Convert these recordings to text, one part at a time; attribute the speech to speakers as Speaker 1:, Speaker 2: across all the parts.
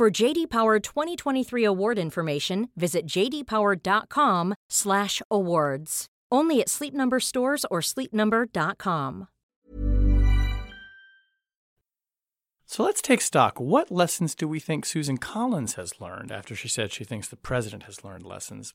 Speaker 1: For JD Power 2023 award information, visit jdpower.com/awards. Only at Sleep Number stores or sleepnumber.com.
Speaker 2: So let's take stock. What lessons do we think Susan Collins has learned after she said she thinks the president has learned lessons?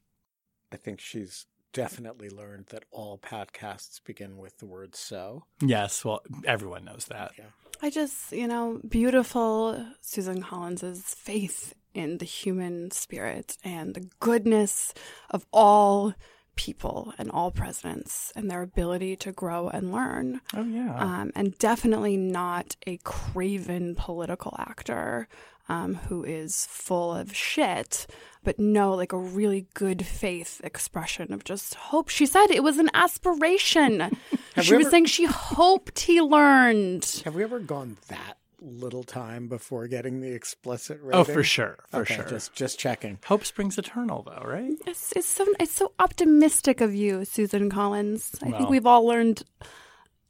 Speaker 3: I think she's definitely learned that all podcasts begin with the word so.
Speaker 2: Yes, well, everyone knows that.
Speaker 3: Yeah.
Speaker 4: I just, you know, beautiful Susan Collins's faith in the human spirit and the goodness of all people and all presidents and their ability to grow and learn.
Speaker 2: Oh, yeah.
Speaker 4: Um, and definitely not a craven political actor um, who is full of shit, but no, like a really good faith expression of just hope. She said it was an aspiration. she
Speaker 3: we
Speaker 4: was
Speaker 3: ever-
Speaker 4: saying she hoped he learned.
Speaker 3: Have we ever gone that little time before getting the explicit rating?
Speaker 2: oh, for sure. For
Speaker 3: okay,
Speaker 2: sure.
Speaker 3: Just just checking.
Speaker 2: Hope springs eternal, though, right?
Speaker 4: It's, it's so it's so optimistic of you, Susan Collins. I
Speaker 2: Well.
Speaker 4: think we've all learned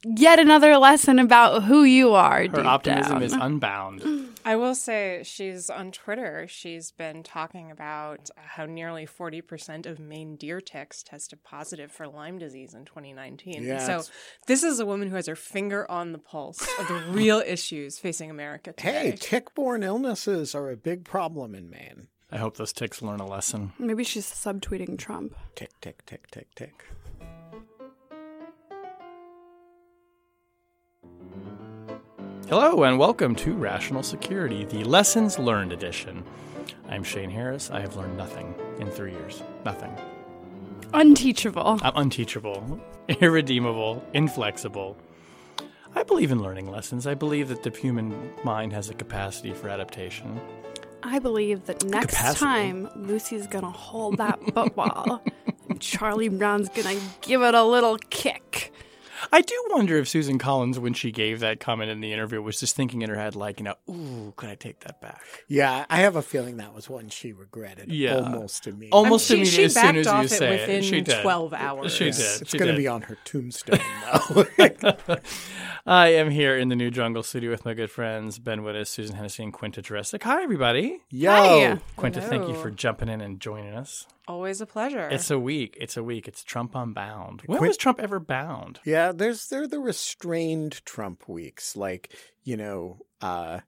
Speaker 4: yet another lesson about who you are.
Speaker 2: Her
Speaker 4: deep
Speaker 2: optimism
Speaker 4: down.
Speaker 2: is unbound.
Speaker 5: I will say she's on Twitter. She's been talking about how nearly 40% of Maine deer ticks tested positive for Lyme disease in 2019.
Speaker 3: Yeah,
Speaker 5: so
Speaker 3: it's-
Speaker 5: this is a woman who has her finger on the pulse of the real issues facing America today.
Speaker 3: Hey, tick-borne illnesses are a big problem in Maine.
Speaker 2: I hope those ticks learn a lesson.
Speaker 4: Maybe she's subtweeting Trump.
Speaker 3: Tick, tick, tick, tick, tick.
Speaker 2: Hello, and welcome to Rational Security, the Lessons Learned edition. I'm Shane Harris. I have learned nothing in three years. Nothing.
Speaker 4: Unteachable.
Speaker 2: I'm unteachable, irredeemable, inflexible. I believe in learning lessons. I believe that the human mind has a capacity for adaptation.
Speaker 4: I believe that next
Speaker 2: Capacity.
Speaker 4: time Lucy's gonna hold that football and Charlie Brown's gonna give it a little kick.
Speaker 2: I do wonder if Susan Collins, when she gave that comment in the interview, was just thinking in her head, like, you know, ooh, could I take that back?
Speaker 3: Yeah, I have a feeling that was one she regretted
Speaker 2: Yeah.
Speaker 3: almost immediately.
Speaker 2: Almost
Speaker 5: she,
Speaker 2: immediately
Speaker 5: she
Speaker 2: as soon
Speaker 5: backed
Speaker 2: as
Speaker 5: off
Speaker 2: you
Speaker 5: it
Speaker 2: say
Speaker 5: within
Speaker 2: it. She did.
Speaker 5: 12 hours.
Speaker 2: She
Speaker 3: Yes,
Speaker 2: did.
Speaker 3: It's going to be on her tombstone now.
Speaker 2: I am here in the new jungle studio with my good friends Ben Wittes, Susan Hennessy, and Quinta Jurecic. Hi, everybody.
Speaker 3: Yo.
Speaker 4: Hi.
Speaker 2: Quinta, thank you for jumping in and joining us.
Speaker 5: Always a pleasure.
Speaker 2: It's a week. It's a week. It's Trump unbound. When
Speaker 3: Quin-
Speaker 2: was Trump ever bound?
Speaker 3: Yeah, there's they're the restrained Trump weeks, like you know. uh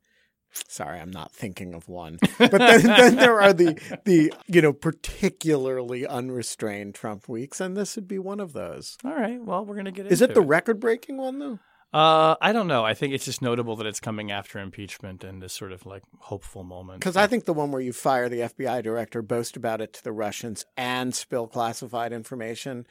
Speaker 3: Sorry, I'm not thinking of one. But then, then there are the the you know particularly unrestrained Trump weeks, and this would be one of those.
Speaker 2: All right. Well, we're gonna get
Speaker 3: Is
Speaker 2: into
Speaker 3: it the record breaking one though?
Speaker 2: Uh, I don't know. I think it's just notable that it's coming after impeachment and this sort of like hopeful moment.
Speaker 3: Because I think the one where you fire the FBI director, boast about it to the Russians, and spill classified information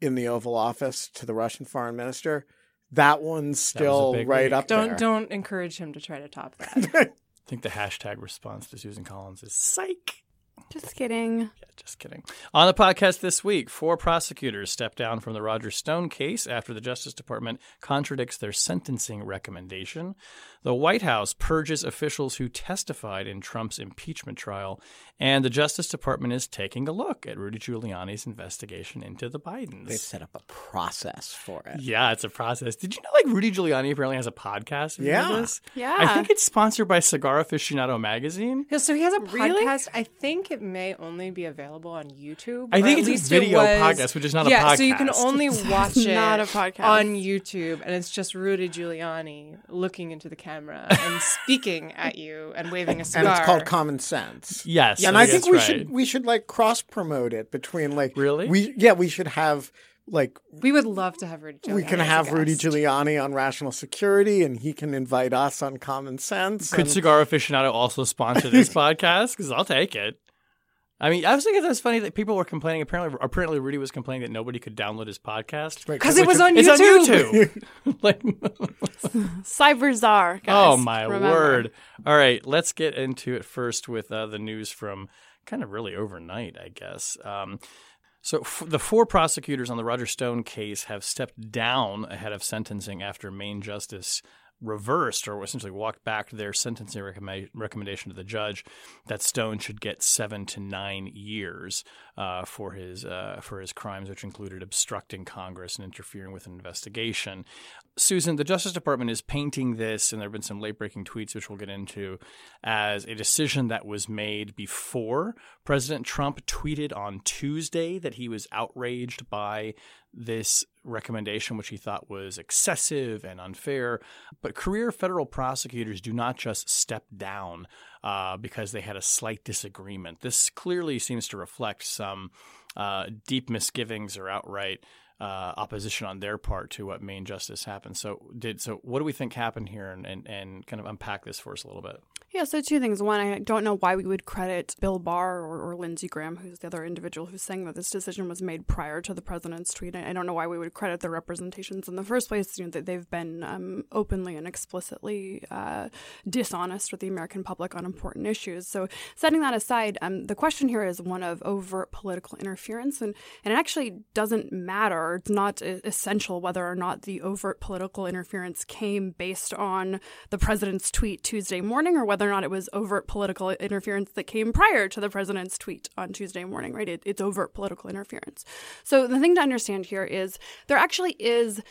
Speaker 3: in the Oval Office to the Russian foreign minister, that one's still
Speaker 2: big
Speaker 3: right
Speaker 2: week.
Speaker 3: up
Speaker 5: don't
Speaker 3: there.
Speaker 5: don't encourage him to try to top that.
Speaker 2: I think the hashtag response to Susan Collins is psych.
Speaker 4: Just kidding.
Speaker 2: Yeah, just kidding. On the podcast this week, four prosecutors step down from the Roger Stone case after the Justice Department contradicts their sentencing recommendation. The White House purges officials who testified in Trump's impeachment trial. And the Justice Department is taking a look at Rudy Giuliani's investigation into the Bidens.
Speaker 3: They've set up a process for it.
Speaker 2: Yeah, it's a process. Did you know like Rudy Giuliani apparently has a podcast? Have you heard
Speaker 3: Yeah.
Speaker 2: this?
Speaker 4: Yeah.
Speaker 2: I think it's sponsored by Cigar Aficionado magazine.
Speaker 5: Yeah, so he has a
Speaker 4: Really?
Speaker 5: podcast. I think it may only be available on YouTube.
Speaker 2: I think it's a video
Speaker 5: it was-
Speaker 2: podcast, which is not a
Speaker 5: yeah, so you can only watch it
Speaker 4: not a podcast.
Speaker 5: on YouTube, and it's just Rudy Giuliani looking into the camera and speaking at you and waving a cigar.
Speaker 3: And it's called Common Sense.
Speaker 2: Yes, yeah,
Speaker 3: and I
Speaker 2: think
Speaker 3: think we
Speaker 2: right.
Speaker 3: should we should like cross promote it between like
Speaker 2: Really?
Speaker 3: we yeah we should have like
Speaker 5: We would love to have Rudy Giuliani.
Speaker 3: we can
Speaker 5: as a
Speaker 3: have Rudy. Giuliani on Rational Security and he can invite us on Common Sense.
Speaker 2: Could
Speaker 3: and-
Speaker 2: Cigar Aficionado also sponsor this podcast? Because I'll take it. I mean, I was thinking that's funny that people were complaining. Apparently, apparently Rudy was complaining that nobody could download his podcast.
Speaker 3: Right,
Speaker 5: Because it was on
Speaker 2: It's
Speaker 5: YouTube.
Speaker 2: on YouTube. like,
Speaker 4: cyber czar. Guys,
Speaker 2: oh my
Speaker 4: remember.
Speaker 2: word! All right, let's get into it first with uh, the news from kind of really overnight, I guess. Um, so f- the four prosecutors on the Roger Stone case have stepped down ahead of sentencing after Main Justice reversed or essentially walked back their sentencing recommend- recommendation to the judge that Stone should get seven to nine years uh, for his uh, for his crimes, which included obstructing Congress and interfering with an investigation. Susan, the Justice Department is painting this, and there have been some late breaking tweets, which we'll get into, as a decision that was made before President Trump tweeted on Tuesday that he was outraged by this recommendation, which he thought was excessive and unfair. But career federal prosecutors do not just step down uh, because they had a slight disagreement. This clearly seems to reflect some uh, deep misgivings or outright uh, opposition on their part to what Main justice happened. So, did so. What do we think happened here, and, and, and kind of unpack this for us a little bit?
Speaker 4: Yeah, so two things. One, I don't know why we would credit Bill Barr or, or Lindsey Graham, who's the other individual who's saying that this decision was made prior to the president's tweet. I don't know why we would credit their representations in the first place. You know, that they've been um, openly and explicitly uh, dishonest with the American public on important issues. So, setting that aside, um, the question here is one of overt political interference, and, and it actually doesn't matter. It's not essential whether or not the overt political interference came based on the president's tweet Tuesday morning or whether or not it was overt political interference that came prior to the president's tweet on Tuesday morning, right? It, it's overt political interference. So the thing to understand here is there actually is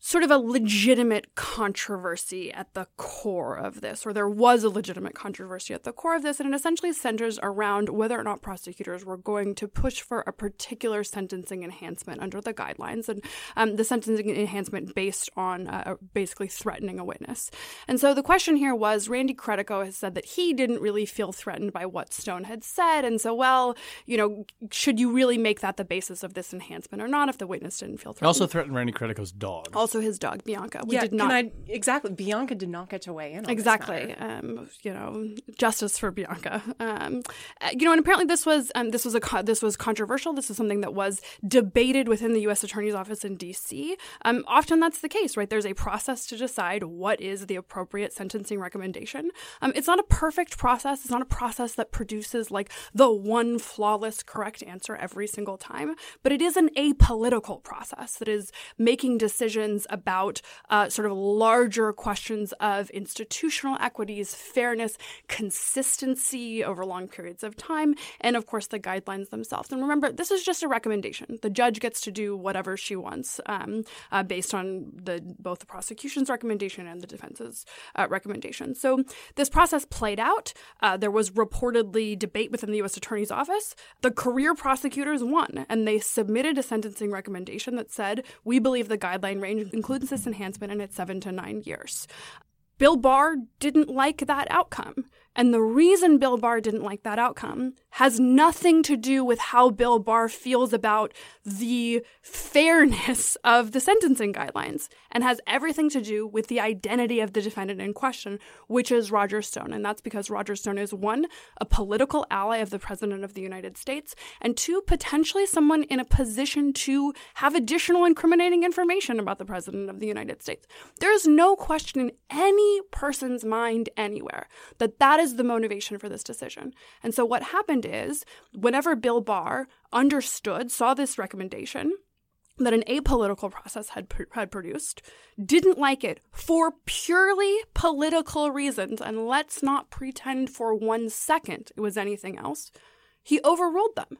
Speaker 4: sort of a legitimate controversy at the core of this, or there was a legitimate controversy at the core of this, and it essentially centers around whether or not prosecutors were going to push for a particular sentencing enhancement under the guidelines, and um, the sentencing enhancement based on uh, basically threatening a witness. And so the question here was Randy Credico has said that he didn't really feel threatened by what Stone had said, and so, well, you know, should you really make that the basis of this enhancement or not if the witness didn't feel
Speaker 2: It
Speaker 4: threatened?
Speaker 2: also threatened Randy Credico's dog.
Speaker 4: also his dog Bianca. We
Speaker 5: yeah,
Speaker 4: did
Speaker 5: can
Speaker 4: not
Speaker 5: I- exactly. Bianca did not get to weigh in. On
Speaker 4: exactly. Um, you know, justice for Bianca. Um, uh, you know, and apparently this was um, this was a this was controversial. This is something that was debated within the U.S. Attorney's Office in D.C. Um, often that's the case, right? There's a process to decide what is the appropriate sentencing recommendation. Um, it's not a perfect process. It's not a process that produces like the one flawless correct answer every single time, but it is an apolitical process that is making decisions about uh, sort of larger questions of institutional equities, fairness, consistency over long periods of time, and of course the guidelines themselves. And remember, this is just a recommendation. The judge gets to do whatever she wants um, uh, based on the both the prosecution's recommendation and the defense's uh, recommendation. So this process played out. Uh, there was reportedly debate within the U.S. Attorney's Office. The career prosecutors won, and they submitted a sentencing recommendation that said, "We believe the guideline range includes this enhancement, and it's seven to nine years." Bill Barr didn't like that outcome. And the reason Bill Barr didn't like that outcome has nothing to do with how Bill Barr feels about the fairness of the sentencing guidelines and has everything to do with the identity of the defendant in question, which is Roger Stone. And that's because Roger Stone is one, a political ally of the President of the United States, and two, potentially someone in a position to have additional incriminating information about the President of the United States. There is no question in any person's mind anywhere that that is the motivation for this decision. And so what happened is, whenever Bill Barr understood, saw this recommendation, that an apolitical process had, had produced, didn't like it for purely political reasons, and let's not pretend for one second it was anything else, he overruled them.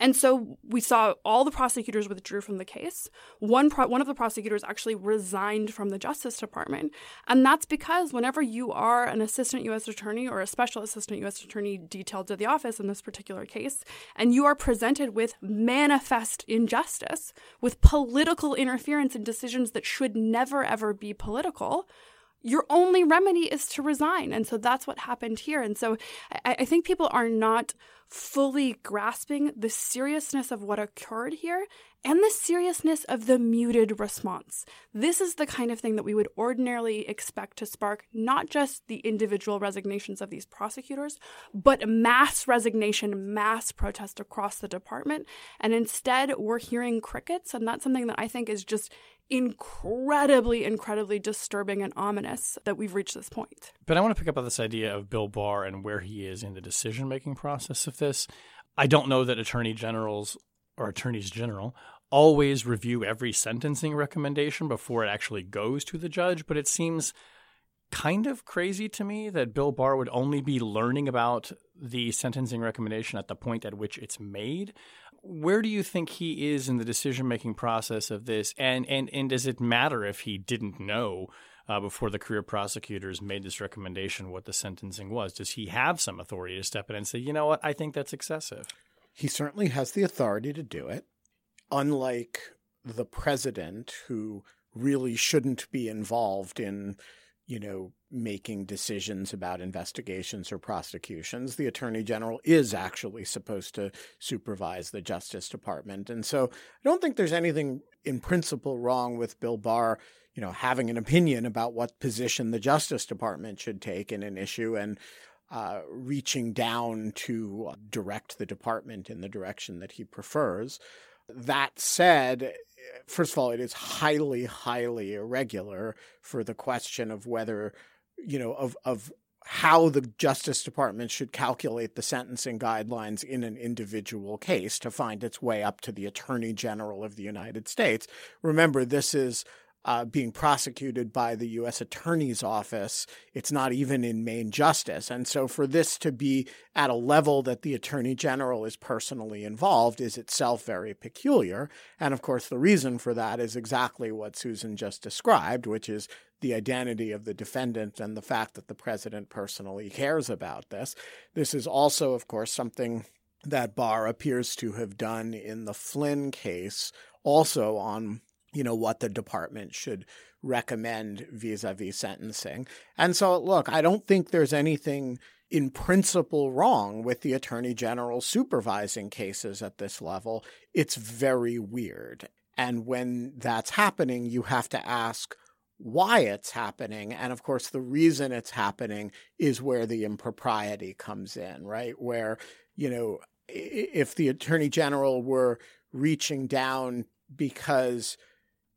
Speaker 4: And so we saw all the prosecutors withdrew from the case. One pro- one of the prosecutors actually resigned from the Justice Department, and that's because whenever you are an assistant U.S. attorney or a special assistant U.S. attorney detailed to the office in this particular case, and you are presented with manifest injustice, with political interference in decisions that should never ever be political, your only remedy is to resign. And so that's what happened here. And so I, I, think people are not fully grasping the seriousness of what occurred here and the seriousness of the muted response. This is the kind of thing that we would ordinarily expect to spark not just the individual resignations of these prosecutors, but mass resignation, mass protest across the department. And instead, we're hearing crickets. And that's something that I think is just incredibly, incredibly disturbing and ominous that we've reached this point.
Speaker 2: But I want to pick up on this idea of Bill Barr and where he is in the decision making process of this. I don't know that attorney generals or attorneys general always review every sentencing recommendation before it actually goes to the judge, but it seems kind of crazy to me that Bill Barr would only be learning about the sentencing recommendation at the point at which it's made. Where do you think he is in the decision making process of this? And, and, and does it matter if he didn't know uh, before the career prosecutors made this recommendation what the sentencing was? Does he have some authority to step in and say, you know what, I think that's excessive?
Speaker 3: He certainly has the authority to do it. Unlike the president, who really shouldn't be involved in, you know, making decisions about investigations or prosecutions, the attorney general is actually supposed to supervise the Justice Department. And so I don't think there's anything in principle wrong with Bill Barr, you know, having an opinion about what position the Justice Department should take in an issue and uh, reaching down to direct the department in the direction that he prefers. That said, first of all, it is highly, highly irregular for the question of whether, you know, of, of how the Justice Department should calculate the sentencing guidelines in an individual case to find its way up to the Attorney General of the United States. Remember, this is uh, being prosecuted by the U.S. Attorney's Office. It's not even in main justice. And so for this to be at a level that the Attorney General is personally involved is itself very peculiar. And of course, the reason for that is exactly what Susan just described, which is the identity of the defendant and the fact that the president personally cares about this. This is also, of course, something that Barr appears to have done in the Flynn case, also on you know, what the department should recommend vis a vis sentencing. And so, look, I don't think there's anything in principle wrong with the attorney general supervising cases at this level. It's very weird. And when that's happening, you have to ask why it's happening. And of course, the reason it's happening is where the impropriety comes in, right? Where, you know, if the attorney general were reaching down because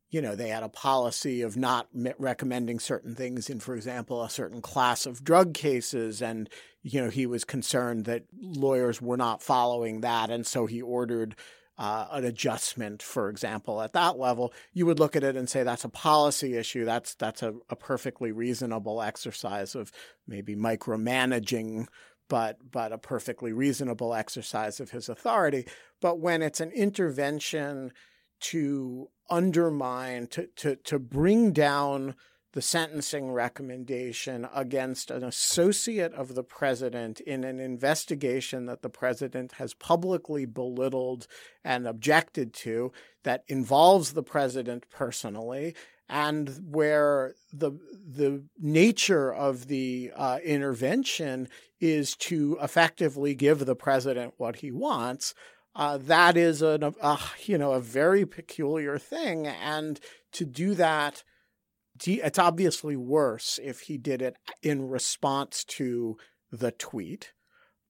Speaker 3: you know, they had a policy of not recommending certain things in, for example, a certain class of drug cases. And, you know, he was concerned that lawyers were not following that. And so he ordered uh, an adjustment, for example, at that level. You would look at it and say that's a policy issue. That's, that's a, a perfectly reasonable exercise of maybe micromanaging but but a perfectly reasonable exercise of his authority. But when it's an intervention to undermine, to, to, to bring down the sentencing recommendation against an associate of the president in an investigation that the president has publicly belittled and objected to that involves the president personally and where the the nature of the uh, intervention is to effectively give the president what he wants uh, that is a, you know a very peculiar thing, and to do that, it's obviously worse if he did it in response to the tweet.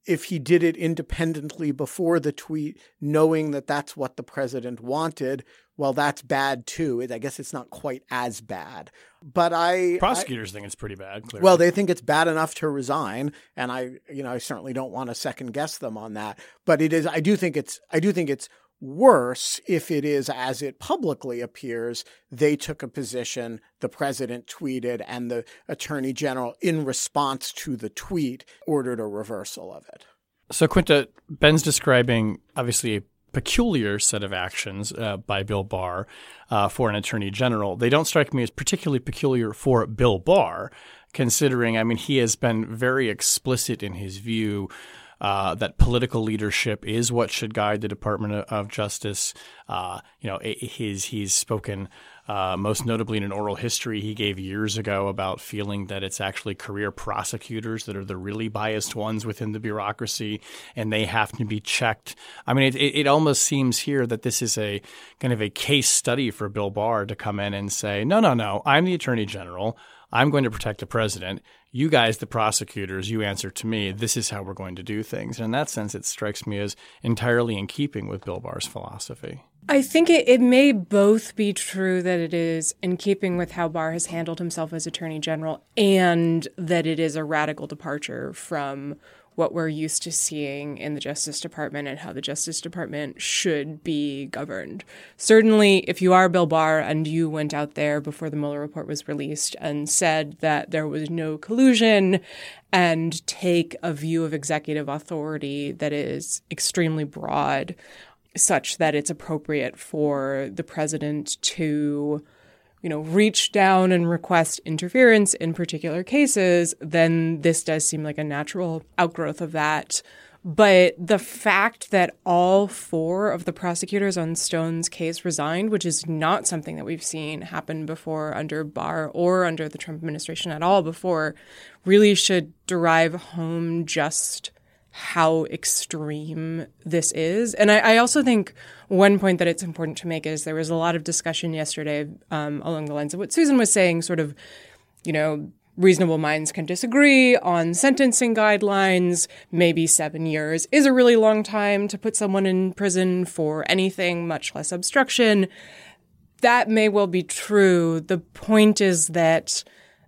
Speaker 3: If he did it independently before the tweet, knowing that that's what the president wanted, well, that's bad too. I guess it's not quite as bad. But I
Speaker 2: prosecutors I, think it's pretty bad.
Speaker 3: Clearly. Well, they think it's bad enough to resign, and I, you know, I certainly don't want to second guess them on that. But it is. I do think it's. I do think it's worse if it is as it publicly appears. They took a position. The president tweeted, and the attorney general, in response to the tweet, ordered a reversal of it.
Speaker 2: So, Quinta, Ben's describing obviously a peculiar set of actions uh, by Bill Barr uh, for an attorney general. They don't strike me as particularly peculiar for Bill Barr, considering, I mean, he has been very explicit in his view. Uh, that political leadership is what should guide the Department of Justice. Uh, you know, his he's spoken uh, most notably in an oral history he gave years ago about feeling that it's actually career prosecutors that are the really biased ones within the bureaucracy and they have to be checked. I mean, it, it almost seems here that this is a kind of a case study for Bill Barr to come in and say, no, no, no, I'm the attorney general. I'm going to protect the president. You guys, the prosecutors, you answer to me. This is how we're going to do things. And in that sense, it strikes me as entirely in keeping with Bill Barr's philosophy.
Speaker 5: I think it, it may both be true that it is in keeping with how Barr has handled himself as Attorney General and that it is a radical departure from what we're used to seeing in the Justice Department and how the Justice Department should be governed. Certainly, if you are Bill Barr and you went out there before the Mueller report was released and said that there was no collusion and take a view of executive authority that is extremely broad, such that it's appropriate for the president to you know, reach down and request interference in particular cases, then this does seem like a natural outgrowth of that. But the fact that all four of the prosecutors on Stone's case resigned, which is not something that we've seen happen before under Barr or under the Trump administration at all before, really should derive home just how extreme this is. And I, I, also think one point that it's important to make is there was a lot of discussion yesterday um, along the lines of what Susan was saying, sort of, you know, reasonable minds can disagree on sentencing guidelines. Maybe seven years is a really long time to put someone in prison for anything, much less obstruction. That may well be true. The point is that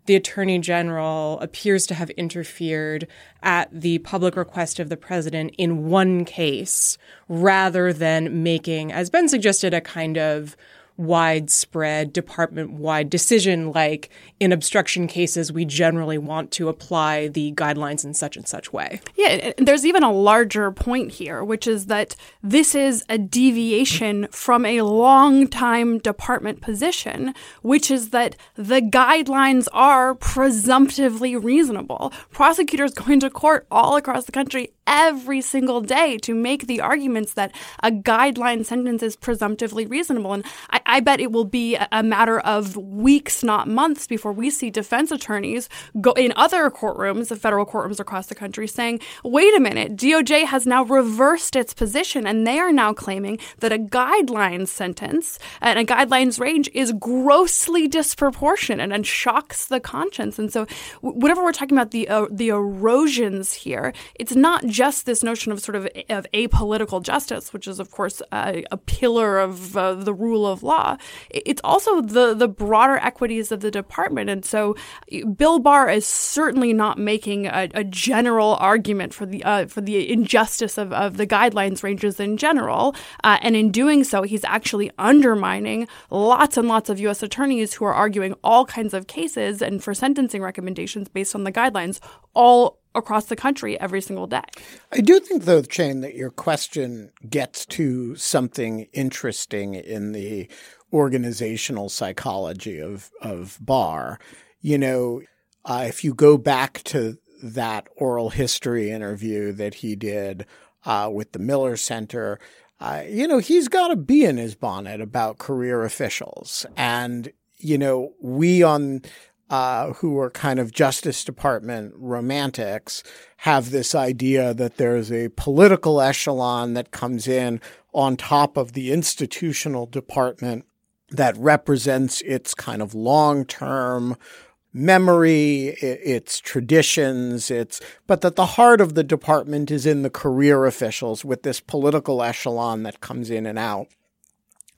Speaker 5: the Attorney General appears to have interfered at the public request of the president in one case rather than making, as Ben suggested, a kind of widespread department wide decision like in obstruction cases we generally want to apply the guidelines in such and such way.
Speaker 4: Yeah, there's even a larger point here which is that this is a deviation from a long time department position which is that the guidelines are presumptively reasonable. Prosecutors going to court all across the country every single day to make the arguments that a guideline sentence is presumptively reasonable. And I, I bet it will be a matter of weeks, not months, before we see defense attorneys go in other courtrooms, the federal courtrooms across the country, saying, wait a minute, DOJ has now reversed its position and they are now claiming that a guideline sentence and a guidelines range is grossly disproportionate and shocks the conscience. And so, whatever we're talking about, the, uh, the erosions here, it's not just this notion of sort of of apolitical justice, which is of course uh, a pillar of uh, the rule of law. It's also the the broader equities of the department, and so Bill Barr is certainly not making a, a general argument for the uh, for the injustice of, of the guidelines ranges in general, uh, and in doing so, he's actually undermining lots and lots of U.S. attorneys who are arguing all kinds of cases and for sentencing recommendations based on the guidelines, all across the country every single day.
Speaker 3: I do think, though, Jane, that your question gets to something interesting in the organizational psychology of, of Barr. You know, uh, if you go back to that oral history interview that he did uh, with the Miller Center, uh, you know, he's got a bee in his bonnet about career officials. And, you know, we on uh, who are kind of Justice Department romantics have this idea that there's a political echelon that comes in on top of the institutional department that represents its kind of long term memory, its traditions, its, but that the heart of the department is in the career officials with this political echelon that comes in and out.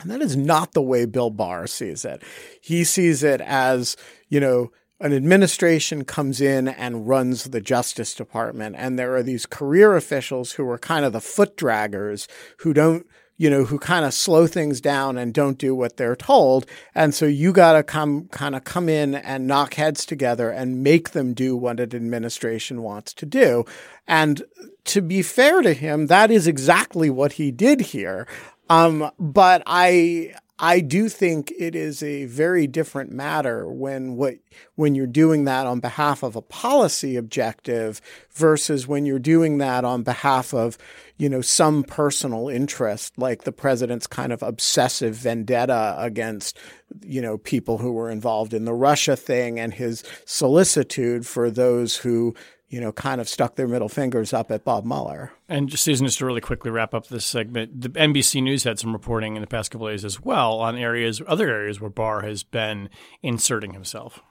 Speaker 3: And that is not the way Bill Barr sees it. He sees it as, you know, an administration comes in and runs the Justice Department, and there are these career officials who are kind of the foot draggers who don't, you know, who kind of slow things down and don't do what they're told. And so you got to come, kind of come in and knock heads together and make them do what an administration wants to do. And to be fair to him, that is exactly what he did here. Um, but I, I do think it is a very different matter when what when you're doing that on behalf of a policy objective versus when you're doing that on behalf of you know some personal interest like the president's kind of obsessive vendetta against you know people who were involved in the Russia thing and his solicitude for those who you know, kind of stuck their middle fingers up at Bob Mueller.
Speaker 2: And just Susan, just to really quickly wrap up this segment, the NBC News had some reporting in the past couple days as well on areas, other areas where Barr has been inserting himself.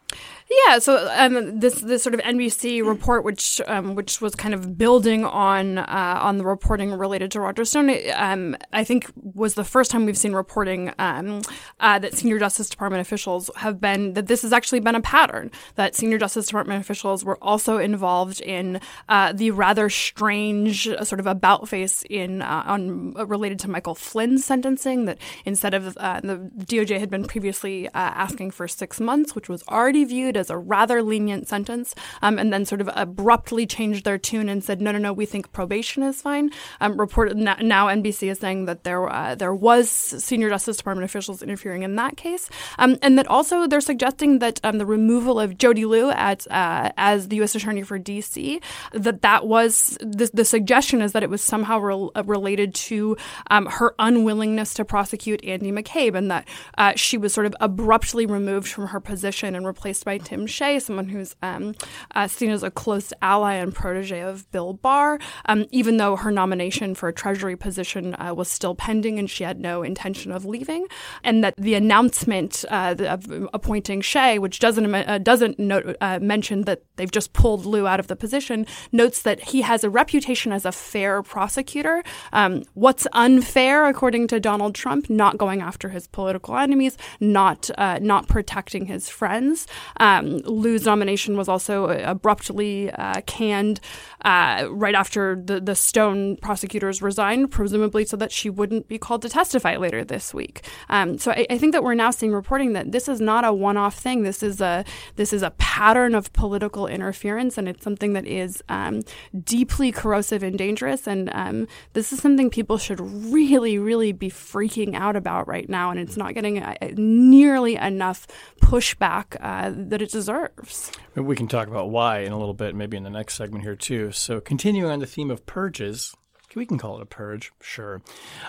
Speaker 4: Yeah, so um, this this sort of NBC report, which um, which was kind of building on uh, on the reporting related to Roger Stone, um, I think was the first time we've seen reporting um, uh, that senior Justice Department officials have been that this has actually been a pattern that senior Justice Department officials were also involved in uh, the rather strange uh, sort of about face in uh, on uh, related to Michael Flynn's sentencing. That instead of the DOJ had been previously asking for six months, which was already viewed as a rather lenient sentence, um, and then sort of abruptly changed their tune and said, no, no, no, we think probation is fine. Um, reported now, NBC is saying that there uh, there was senior Justice Department officials interfering in that case, um, and that also they're suggesting that um, the removal of Jody Liu at uh, as the U.S. Attorney for D.C. that that was the, the suggestion is that it was somehow re- uh, related to um, her unwillingness to prosecute Andy McCabe, and that uh, she was sort of abruptly removed from her position and replaced by Tim Shea, someone who's um, uh, seen as a close ally and protege of Bill Barr, um, even though her nomination for a Treasury position uh, was still pending and she had no intention of leaving, and that the announcement uh, of appointing Shea, which doesn't uh, doesn't note, uh, mention that they've just pulled Liu out of the position, notes that he has a reputation as a fair prosecutor. Um, what's unfair, according to Donald Trump, not going after his political enemies, not uh, not protecting his friends. Um, Liu's nomination was also abruptly uh, canned uh, right after the, the Stone prosecutors resigned, presumably so that she wouldn't be called to testify later this week. Um, so I, I, think that we're now seeing reporting that this is not a one-off thing. This is a this is a pattern of political interference, and it's something that is um, deeply corrosive and dangerous. And um, this is something people should really, really be freaking out about right now. And it's not getting uh, nearly enough pushback uh, that it deserves.
Speaker 2: We can talk about why in a little bit, maybe in the next segment here too. So, continuing on the theme of purges, we can call it a purge, sure.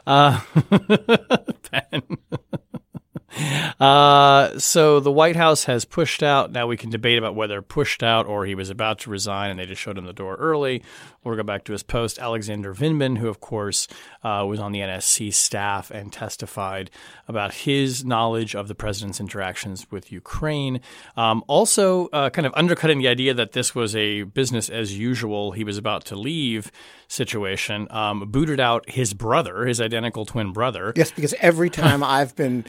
Speaker 2: Uh, ben. Uh, so the White House has pushed out. Now we can debate about whether pushed out or he was about to resign and they just showed him the door early. We'll go back to his post. Alexander Vindman, who of course uh, was on the NSC staff and testified about his knowledge of the president's interactions with Ukraine. Um, also, uh, kind of undercutting the idea that this was a business as usual, he was about to leave situation. Um, booted out his brother, his identical twin brother.
Speaker 3: Yes, because every time I've been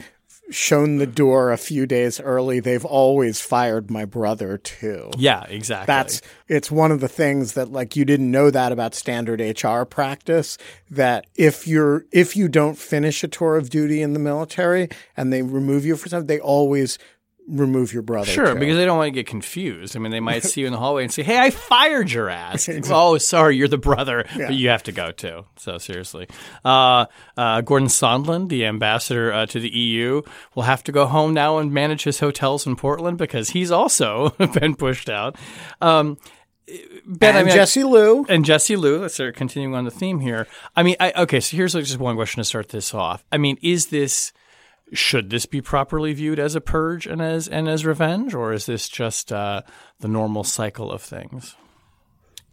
Speaker 3: shown the door a few days early, they've always fired my brother too.
Speaker 2: Yeah, exactly.
Speaker 3: That's it's one of the things that like you didn't know that about standard HR practice that if you're if you don't finish a tour of duty in the military and they remove you for something, they always remove your brother.
Speaker 2: Sure, because they don't want to get confused. I mean, they might see you in the hallway and say, "Hey, I fired your ass." exactly. Oh, sorry, you're the brother, yeah. but you have to go too. So seriously, uh, uh, Gordon Sondland, the ambassador uh, to the EU, will have to go home now and manage his hotels in Portland because he's also been pushed out. Um,
Speaker 3: Ben, and I mean, Jessie Liu
Speaker 2: and Jessie Liu. Let's start continuing on the theme here. I mean, I, okay, so here's just one question to start this off. I mean, is this should this be properly viewed as a purge and as and as revenge, or is this just uh, the normal cycle of things?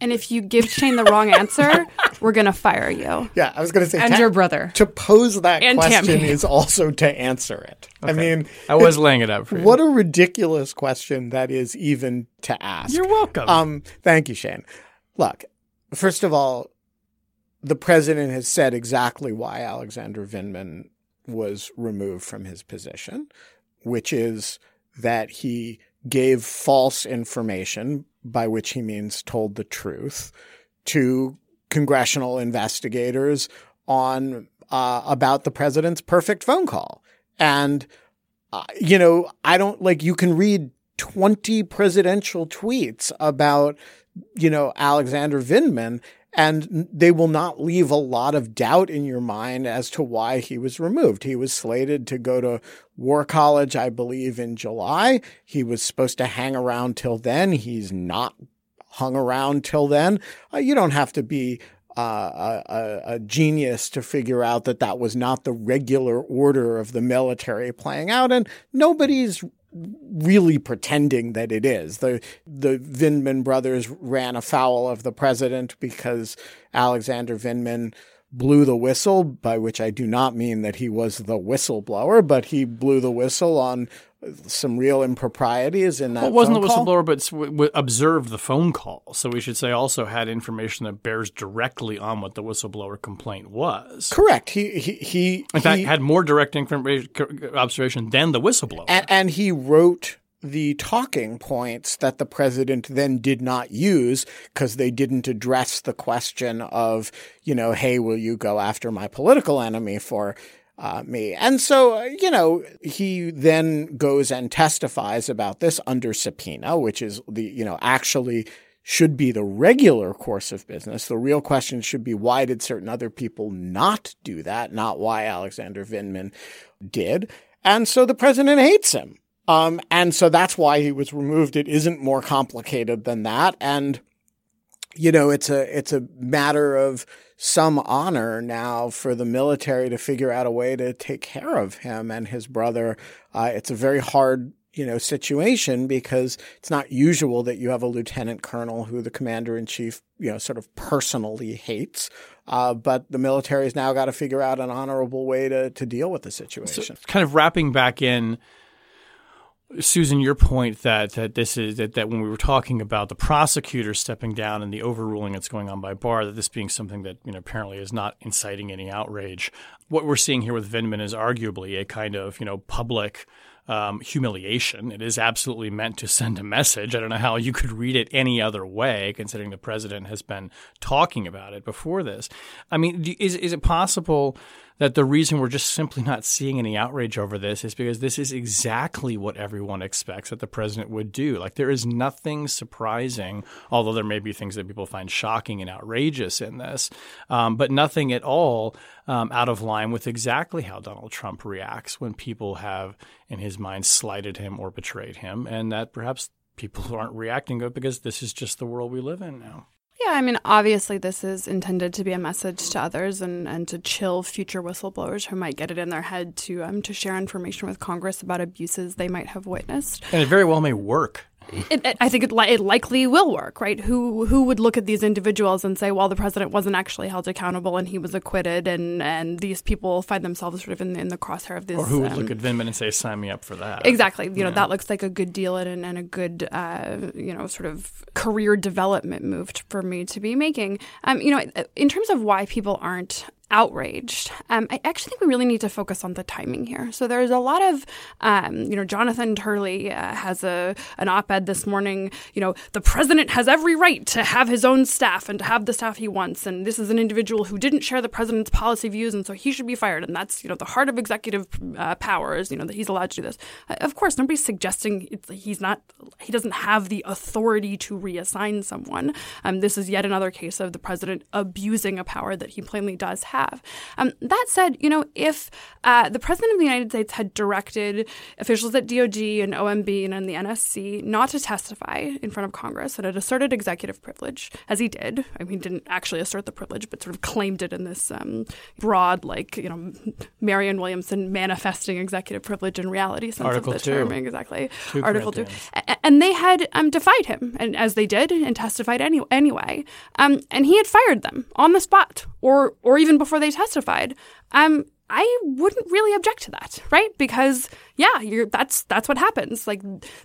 Speaker 4: And if you give Shane the wrong answer, we're gonna fire you.
Speaker 3: Yeah, I was gonna say,
Speaker 5: and ta- your brother.
Speaker 3: To pose that and question Tammy. is also to answer it. Okay. I mean,
Speaker 2: I was laying it out for you.
Speaker 3: What a ridiculous question that is, even to ask.
Speaker 2: You're welcome.
Speaker 3: Um, thank you, Shane. Look, first of all, the president has said exactly why Alexander Vindman was removed from his position, which is that he gave false information, by which he means told the truth, to congressional investigators on uh, about the president's perfect phone call. And, uh, you know, I don't like you can read 20 presidential tweets about, you know, Alexander Vindman and they will not leave a lot of doubt in your mind as to why he was removed. He was slated to go to War College, I believe, in July. He was supposed to hang around till then. He's not hung around till then. Uh, you don't have to be uh, a, a, genius to figure out that that was not the regular order of the military playing out, and nobody's really pretending that it is. The the Vindman brothers ran afoul of the president because Alexander Vindman blew the whistle, by which I do not mean that he was the whistleblower, but he blew the whistle on some real improprieties in that.
Speaker 2: Well, wasn't the whistleblower, but w- w- observed the phone call. So we should say also had information that bears directly on what the whistleblower complaint was.
Speaker 3: Correct. He he he.
Speaker 2: In
Speaker 3: he,
Speaker 2: fact, had more direct information observation than the whistleblower.
Speaker 3: And, and he wrote the talking points that the president then did not use because they didn't address the question of, you know, hey, will you go after my political enemy for uh, me. And so, uh, you know, he then goes and testifies about this under subpoena, which is the, you know, actually should be the regular course of business. The real question should be why did certain other people not do that, not why Alexander Vindman did. And so the president hates him. Um, and so that's why he was removed. It isn't more complicated than that. And, you know, it's a, it's a matter of some honor now for the military to figure out a way to take care of him and his brother. Uh, it's a very hard you know situation because it's not usual that you have a lieutenant colonel who the commander in chief you know sort of personally hates uh, but the military has now got to figure out an honorable way to to deal with the situation
Speaker 2: so kind of wrapping back in Susan, your point that that this is that, that when we were talking about the prosecutor stepping down and the overruling that's going on by Barr, that this being something that you know apparently is not inciting any outrage. What we're seeing here with Vindman is arguably a kind of you know public um, humiliation. It is absolutely meant to send a message. I don't know how you could read it any other way, considering the president has been talking about it before this. I mean, is is it possible? That the reason we're just simply not seeing any outrage over this is because this is exactly what everyone expects that the president would do. Like there is nothing surprising, although there may be things that people find shocking and outrageous in this, um, but nothing at all um, out of line with exactly how Donald Trump reacts when people have, in his mind, slighted him or betrayed him, and that perhaps people aren't reacting it because this is just the world we live in now.
Speaker 4: Yeah, I mean, obviously, this is intended to be a message to others and, and to chill future whistleblowers who might get it in their head to um, to share information with Congress about abuses they might have witnessed.
Speaker 2: And it very well may work.
Speaker 4: It, it, I think it, li- it likely will work, right? Who who would look at these individuals and say, well, the president wasn't actually held accountable and he was acquitted, and, and these people find themselves sort of in, in the crosshair of this.
Speaker 2: Or who would
Speaker 4: um,
Speaker 2: look at Vindman and say, sign me up for that?
Speaker 4: Exactly. You know, that looks like a good deal and, and a good, uh, you know, sort of career development move for me to be making. Um, you know, in terms of why people aren't outraged, um, I actually think we really need to focus on the timing here. So there's a lot of, um, you know, Jonathan Turley uh, has a an op-ed this morning. You know, the president has every right to have his own staff and to have the staff he wants, and this is an individual who didn't share the president's policy views, and so he should be fired. And that's you know the heart of executive uh, powers. You know that he's allowed to do this. Uh, of course, nobody's suggesting he's not. He doesn't have the authority to reassign someone. Um, this is yet another case of the president abusing a power that he plainly does have. Um, that said, you know, if uh, the president of the United States had directed officials at DOD and OMB and, the NSC not to testify in front of Congress and had asserted executive privilege, as he did, I mean, he didn't actually assert the privilege, but sort of claimed it in this um, broad, like, you know, Marianne Williamson manifesting executive privilege in reality sense
Speaker 2: Article
Speaker 4: of the
Speaker 2: two.
Speaker 4: term. Exactly.
Speaker 2: Two
Speaker 4: Article 2. And they had um, defied him, and as they did, and testified any- anyway. Um, and he had fired them on the spot, or or even before they testified. Um, I wouldn't really object to that, right? Because yeah, that's that's what happens. Like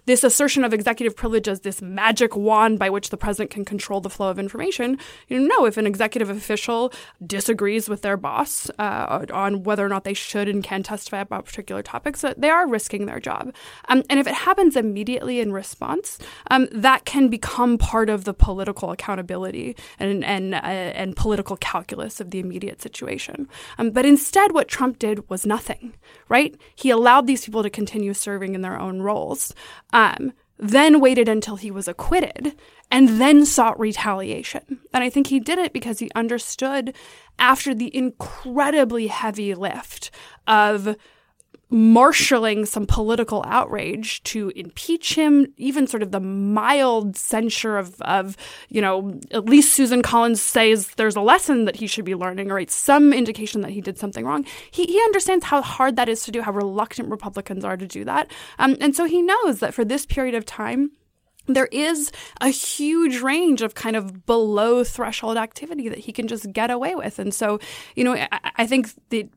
Speaker 4: this assertion of executive privilege as this magic wand by which the president can control the flow of information. You know, no, if an executive official disagrees with their boss uh, on whether or not they should and can testify about particular topics, they are risking their job. Um, and if it happens immediately in response, um, that can become part of the political accountability and and uh, and political calculus of the immediate situation. Um, but instead, what Trump did was nothing. Right? He allowed these people to continue serving in their own roles. Um, then waited until he was acquitted and then sought retaliation. And I think he did it because he understood after the incredibly heavy lift of marshaling some political outrage to impeach him, even sort of the mild censure of, of, you know, at least Susan Collins says there's a lesson that he should be learning, or right, some indication that he did something wrong. He, he understands how hard that is to do, how reluctant Republicans are to do that. Um, and so he knows that for this period of time, there is a huge range of kind of below threshold activity that he can just get away with. And so, you know, I, I think the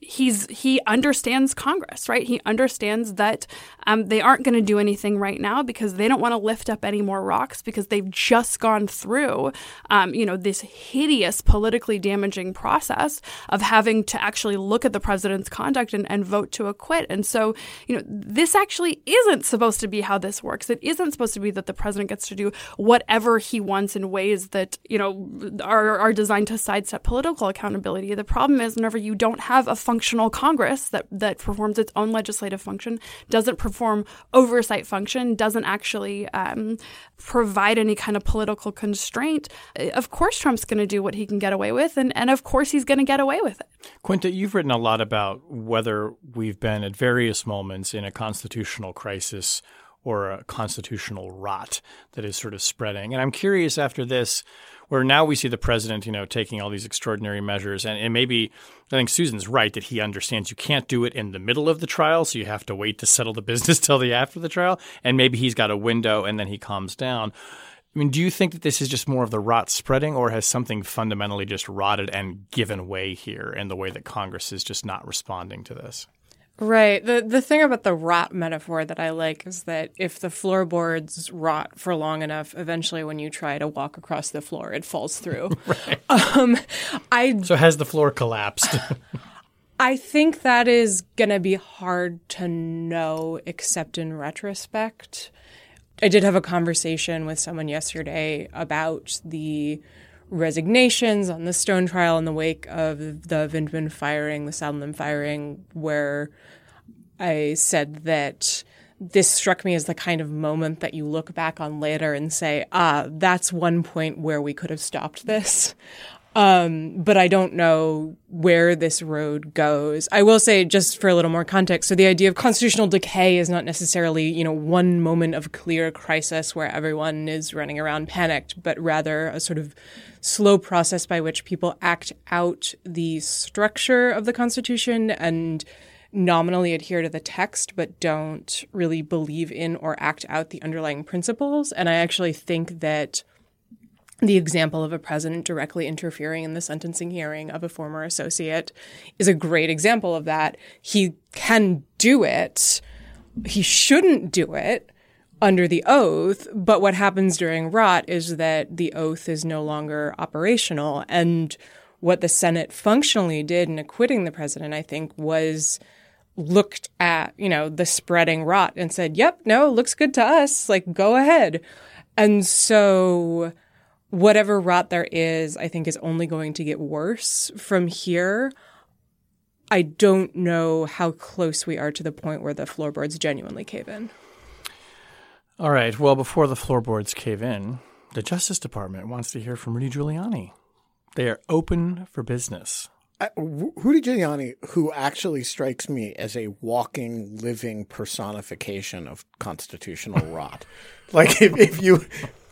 Speaker 4: he's he understands Congress, right? He understands that um, they aren't going to do anything right now because they don't want to lift up any more rocks because they've just gone through, um, you know, this hideous politically damaging process of having to actually look at the president's conduct and, and vote to acquit. And so, you know, this actually isn't supposed to be how this works. It isn't supposed to be that the president gets to do whatever he wants in ways that you know are are designed to sidestep political accountability. The problem is whenever you don't have a functional Congress that, that performs its own legislative function, doesn't perform oversight function, doesn't actually um, provide any kind of political constraint, of course Trump's going to do what he can get away with, and, and of course he's going to get away with it.
Speaker 2: Quinta, you've written a lot about whether we've been at various moments in a constitutional crisis or a constitutional rot that is sort of spreading. And I'm curious after this where now we see the president, you know, taking all these extraordinary measures. And, and maybe I think Susan's right that he understands you can't do it in the middle of the trial, so you have to wait to settle the business till the after the trial. And maybe he's got a window and then he calms down. I mean, do you think that this is just more of the rot spreading, or has something fundamentally just rotted and given way here in the way that Congress is just not responding to this?
Speaker 5: Right. The the thing about the rot metaphor that I like is that if the floorboards rot for long enough, eventually when you try to walk across the floor, it falls through.
Speaker 2: right.
Speaker 5: Um, I
Speaker 2: so has the floor collapsed?
Speaker 5: I think that is going to be hard to know, except in retrospect. I did have a conversation with someone yesterday about the resignations on the Stone trial in the wake of the Vindman firing, the Sondland firing, where I said that this struck me as the kind of moment that you look back on later and say, ah, that's one point where we could have stopped this. Um, but I don't know where this road goes. I will say, just for a little more context, so the idea of constitutional decay is not necessarily, you know, one moment of clear crisis where everyone is running around panicked, but rather a sort of slow process by which people act out the structure of the Constitution and nominally adhere to the text, but don't really believe in or act out the underlying principles. And I actually think that the example of a president directly interfering in the sentencing hearing of a former associate is a great example of that. He can do it. He shouldn't do it under the oath, but what happens during rot is that the oath is no longer operational. And what the Senate functionally did in acquitting the president, I think, was looked at, you know, the spreading rot and said, yep, no, looks good to us. Like, go ahead. And so whatever rot there is, I think is only going to get worse from here. I don't know how close we are to the point where the floorboards genuinely cave in.
Speaker 2: All right. Well, before the floorboards cave in, the Justice Department wants to hear from Rudy Giuliani. They are open for business.
Speaker 3: Uh, Rudy Giuliani, who actually strikes me as a walking, living personification of constitutional rot. Like if, if you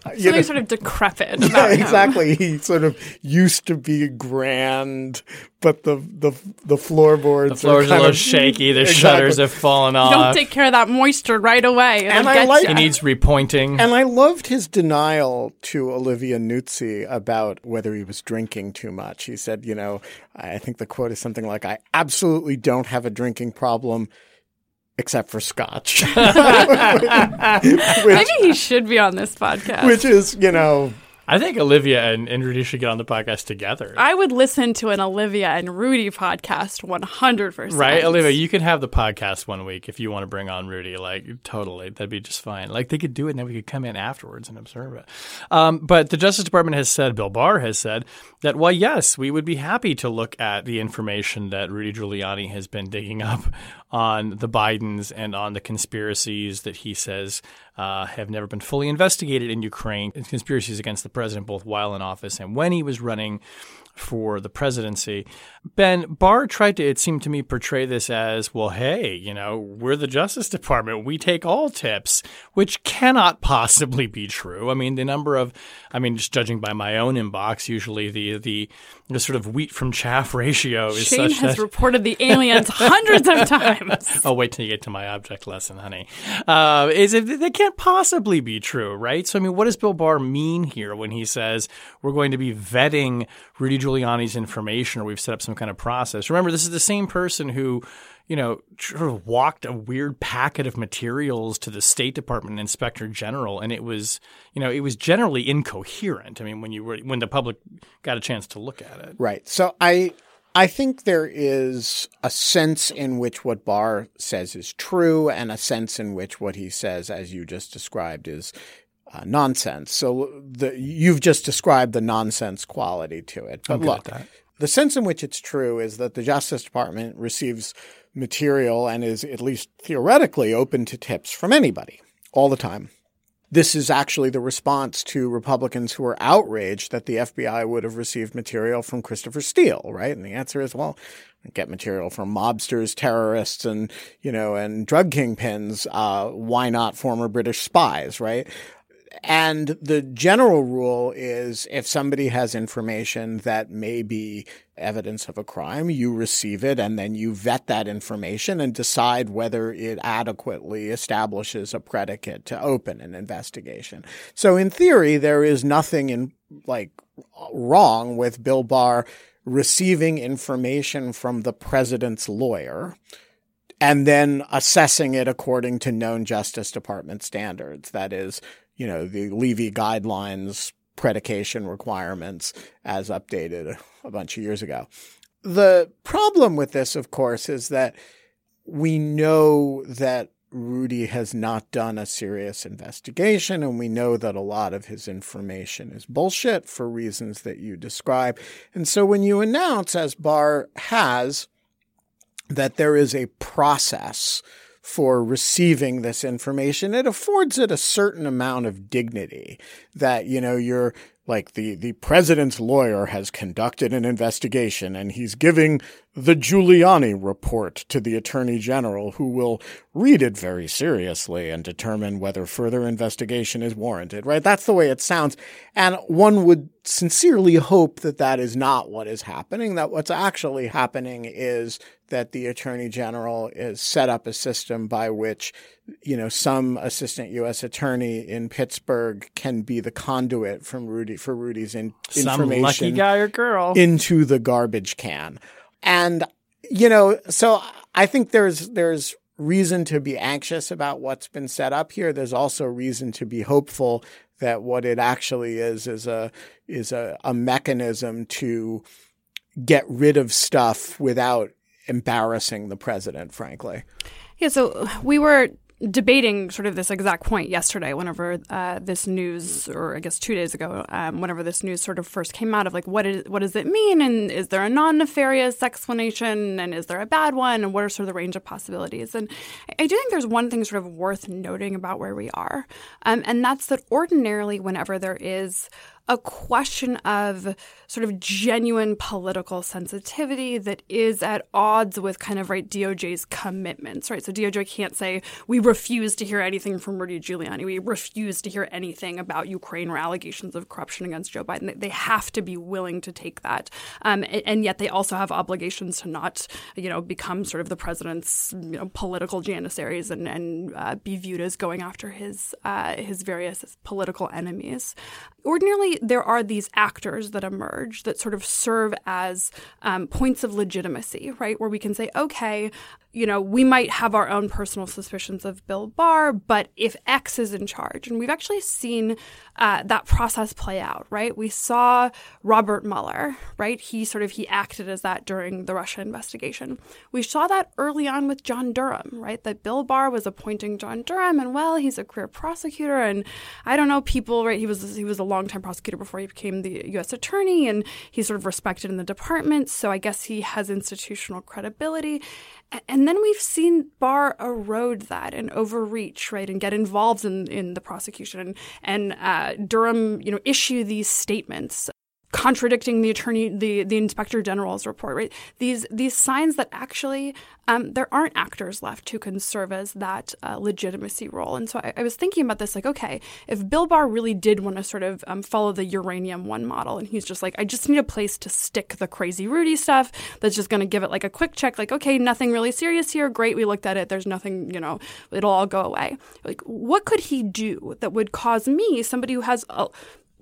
Speaker 4: Something know, sort of decrepit.
Speaker 3: yeah, exactly. He sort of used to be grand, but the the the floorboards
Speaker 2: the floors are, a little of, shaky. The exactly. shutters have fallen off.
Speaker 4: You don't take care of that moisture right away,
Speaker 3: and I like it.
Speaker 2: he needs repointing.
Speaker 3: And I loved his denial to Olivia Nuzzi about whether he was drinking too much. He said, you know, I think the quote is something like, "I absolutely don't have a drinking problem." Except for scotch. which,
Speaker 4: Maybe he should be on this podcast.
Speaker 3: Which is, you know,
Speaker 2: I think Olivia and, and Rudy should get on the podcast together.
Speaker 4: I would listen to an Olivia and Rudy podcast 100%.
Speaker 2: Right, Olivia, you can have the podcast one week if you want to bring on Rudy. Like, totally, that'd be just fine. Like, they could do it, and then we could come in afterwards and observe it. Um, but the Justice Department has said, Bill Barr has said that, well, yes, we would be happy to look at the information that Rudy Giuliani has been digging up on the Bidens and on the conspiracies that he says uh, have never been fully investigated in Ukraine, conspiracies against the president, both while in office and when he was running for the presidency. Ben Barr tried to, it seemed to me, portray this as, well, hey, you know, we're the Justice Department. We take all tips, which cannot possibly be true. I mean, the number of, I mean, just judging by my own inbox, usually the the, the sort of wheat from chaff ratio is
Speaker 4: Shane
Speaker 2: such
Speaker 4: has
Speaker 2: that.
Speaker 4: reported the aliens hundreds of times.
Speaker 2: I'll wait till you get to my object lesson, honey. Uh, is it, they can't possibly be true, right? So, I mean, what does Bill Barr mean here when he says we're going to be vetting Rudy Giuliani's information or we've set up some kind of process? Remember, this is the same person who, you know, sort of walked a weird packet of materials to the State Department Inspector General, and it was, you know, it was generally incoherent. I mean, when you were when the public got a chance to look at it,
Speaker 3: Right. So I I think there is a sense in which what Barr says is true and a sense in which what he says as you just described is uh, nonsense. So the you've just described the nonsense quality to it. But look, the sense in which it's true is that the Justice Department receives material and is at least theoretically open to tips from anybody all the time. This is actually the response to Republicans who are outraged that the FBI would have received material from Christopher Steele, right? And the answer is, well, get material from mobsters, terrorists, and you know, and drug kingpins. Uh, why not former British spies, right? And the general rule is if somebody has information that may be evidence of a crime, you receive it and then you vet that information and decide whether it adequately establishes a predicate to open an investigation. So in theory, there is nothing in like wrong with Bill Barr receiving information from the president's lawyer and then assessing it according to known Justice Department standards. That is, you know, the Levi guidelines, predication requirements as updated a bunch of years ago. The problem with this, of course, is that we know that Rudy has not done a serious investigation, and we know that a lot of his information is bullshit for reasons that you describe. And so when you announce, as Barr has, that there is a process for receiving this information, it affords it a certain amount of dignity that, you know, you're like the, the president's lawyer has conducted an investigation and he's giving the Giuliani report to the attorney general who will read it very seriously and determine whether further investigation is warranted, right? That's the way it sounds. And one would sincerely hope that that is not what is happening, that what's actually happening is that the attorney general is set up a system by which, you know, some assistant U.S. attorney in Pittsburgh can be the conduit from Rudy for Rudy's in,
Speaker 2: some
Speaker 3: information
Speaker 2: lucky guy or girl.
Speaker 3: into the garbage can. And you know, so I think there's there's reason to be anxious about what's been set up here. There's also reason to be hopeful that what it actually is is a is a, a mechanism to get rid of stuff without embarrassing the president, frankly.
Speaker 4: Yeah, so we were debating sort of this exact point yesterday whenever uh, this news or i guess two days ago um, whenever this news sort of first came out of like what is what does it mean? And is there a non-nefarious explanation? And is there a bad one? And what are sort of the range of possibilities? And i do think there's one thing sort of worth noting about where we are. Um, and that's that ordinarily whenever there is a question of sort of genuine political sensitivity that is at odds with kind of right DOJ's commitments, right? So DOJ can't say we refuse to hear anything from Rudy Giuliani, we refuse to hear anything about Ukraine or allegations of corruption against Joe Biden. They have to be willing to take that, um, and yet they also have obligations to not, you know, become sort of the president's you know political janissaries and and uh, be viewed as going after his uh, his various political enemies. Ordinarily, there are these actors that emerge that sort of serve as um, points of legitimacy, right? Where we can say, okay, you know, we might have our own personal suspicions of Bill Barr, but if X is in charge, and we've actually seen uh, that process play out, right? We saw Robert Mueller, right? He sort of he acted as that during the Russia investigation. We saw that early on with John Durham, right? That Bill Barr was appointing John Durham, and well, he's a career prosecutor, and I don't know people, right? He was he was a longtime prosecutor before he became the U.S. attorney, and he's sort of respected in the department, so I guess he has institutional credibility. And then we've seen Barr erode that and overreach, right, and get involved in, in the prosecution and, and uh, Durham, you know, issue these statements contradicting the attorney, the the inspector general's report. Right, these these signs that actually um, there aren't actors left who can serve as that uh, legitimacy role. And so I, I, was thinking about this, like, okay, if Bill Barr really did want to sort of um, follow the uranium one model, and he's just like, I just need a place to stick the crazy Rudy stuff that's just going to give it like a quick check, like, okay, nothing really serious here. Great, we looked at it. There's nothing, you know, it'll all go away. Like, what could he do that would cause me, somebody who has a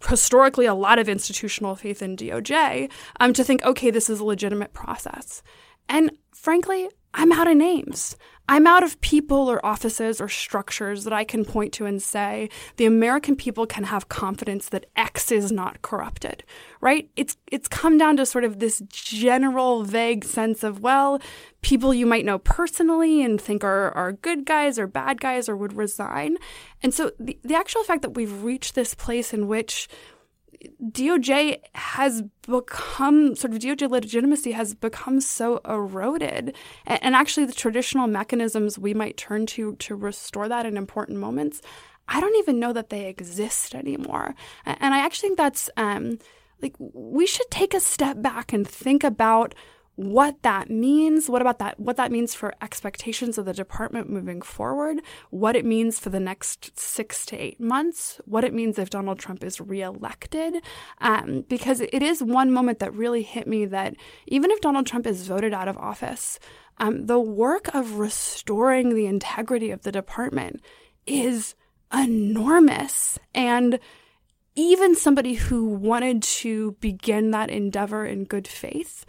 Speaker 4: historically a lot of institutional faith in DOJ um, to think, okay, this is a legitimate process. And frankly, I'm out of names. I'm out of people or offices or structures that I can point to and say the American people can have confidence that X is not corrupted, right? It's it's come down to sort of this general vague sense of well, people you might know personally and think are are good guys or bad guys or would resign. And so the, the actual fact that we've reached this place in which DOJ has become sort of DOJ legitimacy has become so eroded, and, and, actually the traditional mechanisms we might turn to to restore that in important moments, I don't even know that they exist anymore. And I actually think that's um, like we should take a step back and think about what that means, what about that, what that means for expectations of the department moving forward, what it means for the next six to eight months, what it means if Donald Trump is reelected. Um, because it is one moment that really hit me that even if Donald Trump is voted out of office, um, the work of restoring the integrity of the department is enormous. And even somebody who wanted to begin that endeavor in good faith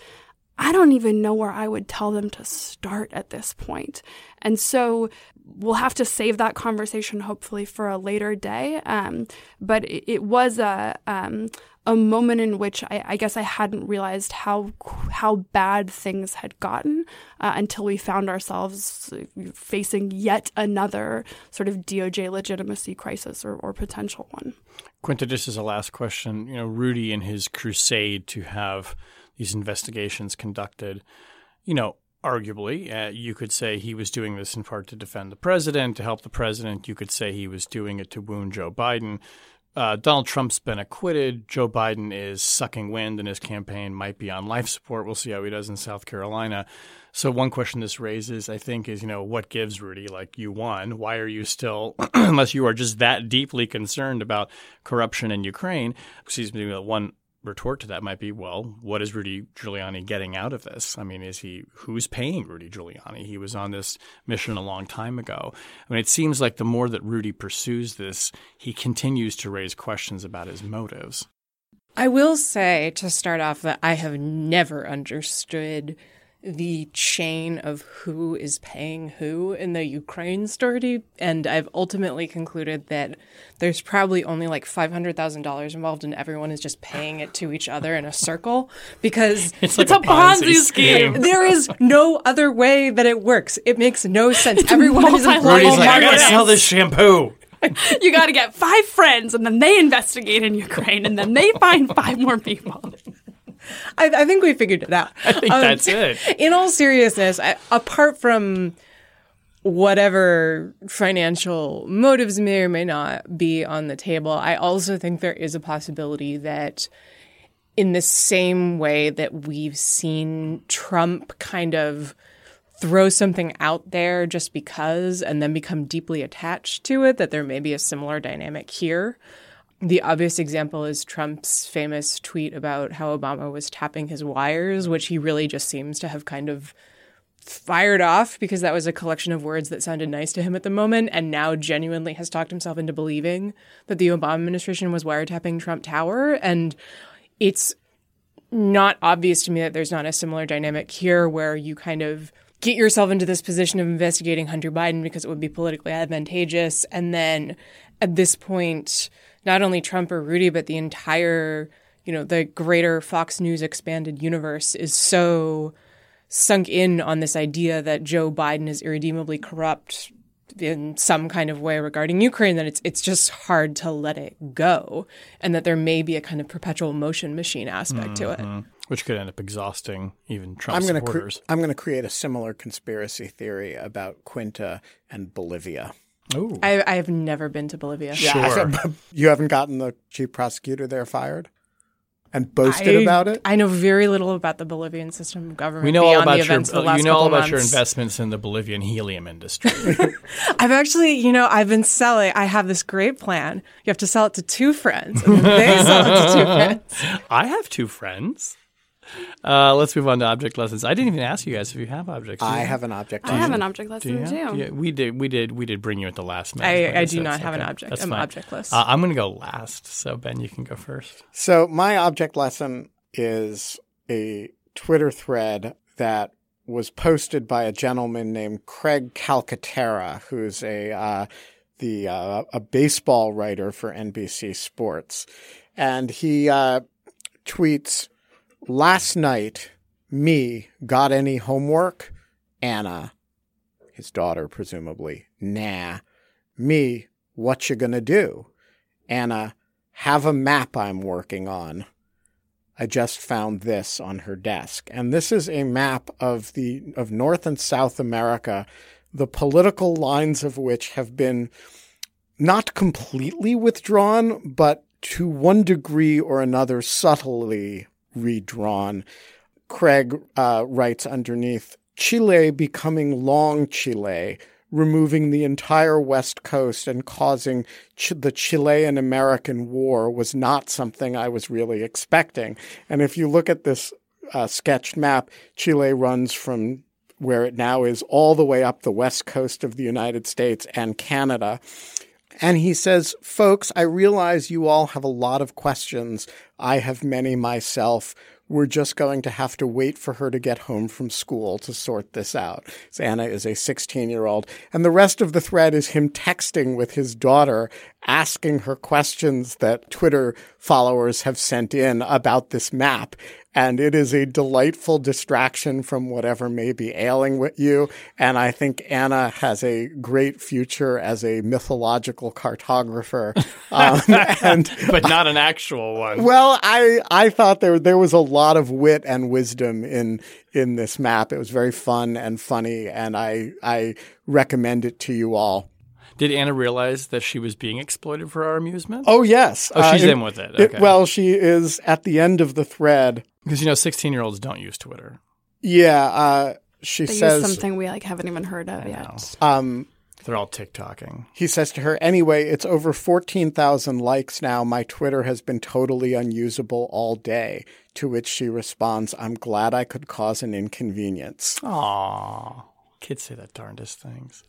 Speaker 4: I don't even know where I would tell them to start at this point. And so we'll have to save that conversation hopefully for a later day. Um, but it, it, was a um, a moment in which I, I, guess I hadn't realized how how bad things had gotten uh, until we found ourselves facing yet another sort of DOJ legitimacy crisis or, or potential one.
Speaker 2: Quinta, just as a last question, you know, Rudy in his crusade to have these investigations conducted. You know, arguably, uh, you could say he was doing this in part to defend the president, to help the president. You could say he was doing it to wound Joe Biden. Uh, Donald Trump's been acquitted. Joe Biden is sucking wind, and his campaign might be on life support. We'll see how he does in South Carolina. So, one question this raises, I think, is you know what gives Rudy? Like you won, why are you still, unless you are just that deeply concerned about corruption in Ukraine? Excuse me. One retort to that might be, well, what is Rudy Giuliani getting out of this? I mean, is he who's paying Rudy Giuliani? He was on this mission a long time ago. I mean, it seems like the more that Rudy pursues this, he continues to raise questions about his motives.
Speaker 5: I will say to start off that I have never understood the chain of who is paying who in the Ukraine story. And I've ultimately concluded that there's probably only like $500,000 involved and everyone is just paying it to each other in a circle because
Speaker 2: it's, like it's a, a, Ponzi, Ponzi scheme.
Speaker 5: There is no other way that it works. It makes no sense. Everyone is employed.
Speaker 2: like, I gotta sell this shampoo.
Speaker 4: you got to get five friends and then they investigate in Ukraine and then they find five more people.
Speaker 5: I, I, think we figured it out.
Speaker 2: I think um, that's it.
Speaker 5: In all seriousness, I, apart from whatever financial motives may or may not be on the table, I also think there is a possibility that in the same way that we've seen Trump kind of throw something out there just because and then become deeply attached to it, that there may be a similar dynamic here. The obvious example is Trump's famous tweet about how Obama was tapping his wires, which he really just seems to have kind of fired off because that was a collection of words that sounded nice to him at the moment, and now genuinely has talked himself into believing that the Obama administration was wiretapping Trump Tower. And it's not obvious to me that there's not a similar dynamic here where you kind of get yourself into this position of investigating Hunter Biden because it would be politically advantageous. And then at this point, not only Trump or Rudy, but the entire, you know, the greater Fox News expanded universe is so sunk in on this idea that Joe Biden is irredeemably corrupt in some kind of way regarding Ukraine that it's it's just hard to let it go and that there may be a kind of perpetual motion machine aspect to it.
Speaker 2: Mm-hmm. Which could end up exhausting even Trump
Speaker 3: I'm gonna
Speaker 2: supporters.
Speaker 3: I'm going to create a similar conspiracy theory about Quinta and Bolivia.
Speaker 2: Ooh.
Speaker 5: I, I have never been to Bolivia.
Speaker 2: Sure.
Speaker 3: you haven't gotten the chief prosecutor there fired and boasted
Speaker 5: I,
Speaker 3: about it.
Speaker 5: I know very little about the Bolivian system of government.
Speaker 2: we know all
Speaker 5: beyond the
Speaker 2: about your
Speaker 5: the
Speaker 2: you know all
Speaker 5: couple
Speaker 2: about your investments in the Bolivian helium industry.
Speaker 5: I've actually, you know, I've been selling. I have this great plan. You have to sell it to two friends, and they sell it to two friends.
Speaker 2: I have two friends. Uh, let's move on to object lessons. I didn't even ask you guys if you have objects. Do
Speaker 3: I
Speaker 2: you?
Speaker 3: have an object.
Speaker 4: I have an object lesson
Speaker 2: have-
Speaker 4: too.
Speaker 2: Yeah, we did. We did. We did bring you at the last minute.
Speaker 5: I, I do not have an object.
Speaker 2: That's
Speaker 5: I'm
Speaker 2: fine.
Speaker 5: objectless.
Speaker 2: Uh, I'm going to go last. So Ben, you can go first.
Speaker 3: So my object lesson is a Twitter thread that was posted by a gentleman named Craig Calcaterra, who's a uh, the uh, a baseball writer for NBC Sports, and he uh, tweets, "Last night, me got any homework? Anna, his daughter, presumably. Nah, me, what you gonna do? Anna, have a map I'm working on." I just found this on her desk. And this is a map of the of North and South America, the political lines of which have been not completely withdrawn, but to one degree or another subtly redrawn. Craig uh, writes underneath Chile becoming long Chile, removing the entire West Coast and causing Ch- the Chilean American War was not something I was really expecting. And if you look at this uh, sketched map, Chile runs from where it now is all the way up the west coast of the United States and Canada. And he says, folks, I realize you all have a lot of questions. I have many myself. We're just going to have to wait for her to get home from school to sort this out. So Anna is a 16 year old. And the rest of the thread is him texting with his daughter, asking her questions that Twitter followers have sent in about this map. And it is a delightful distraction from whatever may be ailing with you. And I think Anna has a great future as a mythological cartographer. Um, and
Speaker 2: But not an actual one.
Speaker 3: well, I I thought there there was a lot of wit and wisdom in in this map. It was very fun and funny, and I I recommend it to you all.
Speaker 2: Did Anna realize that she was being exploited for our amusement?
Speaker 3: Oh yes,
Speaker 2: Oh, she's
Speaker 3: it-
Speaker 2: in with it. Okay.
Speaker 3: well, she is at the end of the thread.
Speaker 2: Because you know, 16 year olds don't use Twitter.
Speaker 3: Yeah, uh, she
Speaker 4: They
Speaker 3: says.
Speaker 4: use something we like haven't even heard of yet.
Speaker 3: Um,
Speaker 2: They're all TikToking.
Speaker 3: he says to her, anyway, it's over 14,000 likes now. My Twitter has been totally unusable all day. To which she responds, I'm glad I could cause an inconvenience.
Speaker 2: Aw. Kids say the darndest things.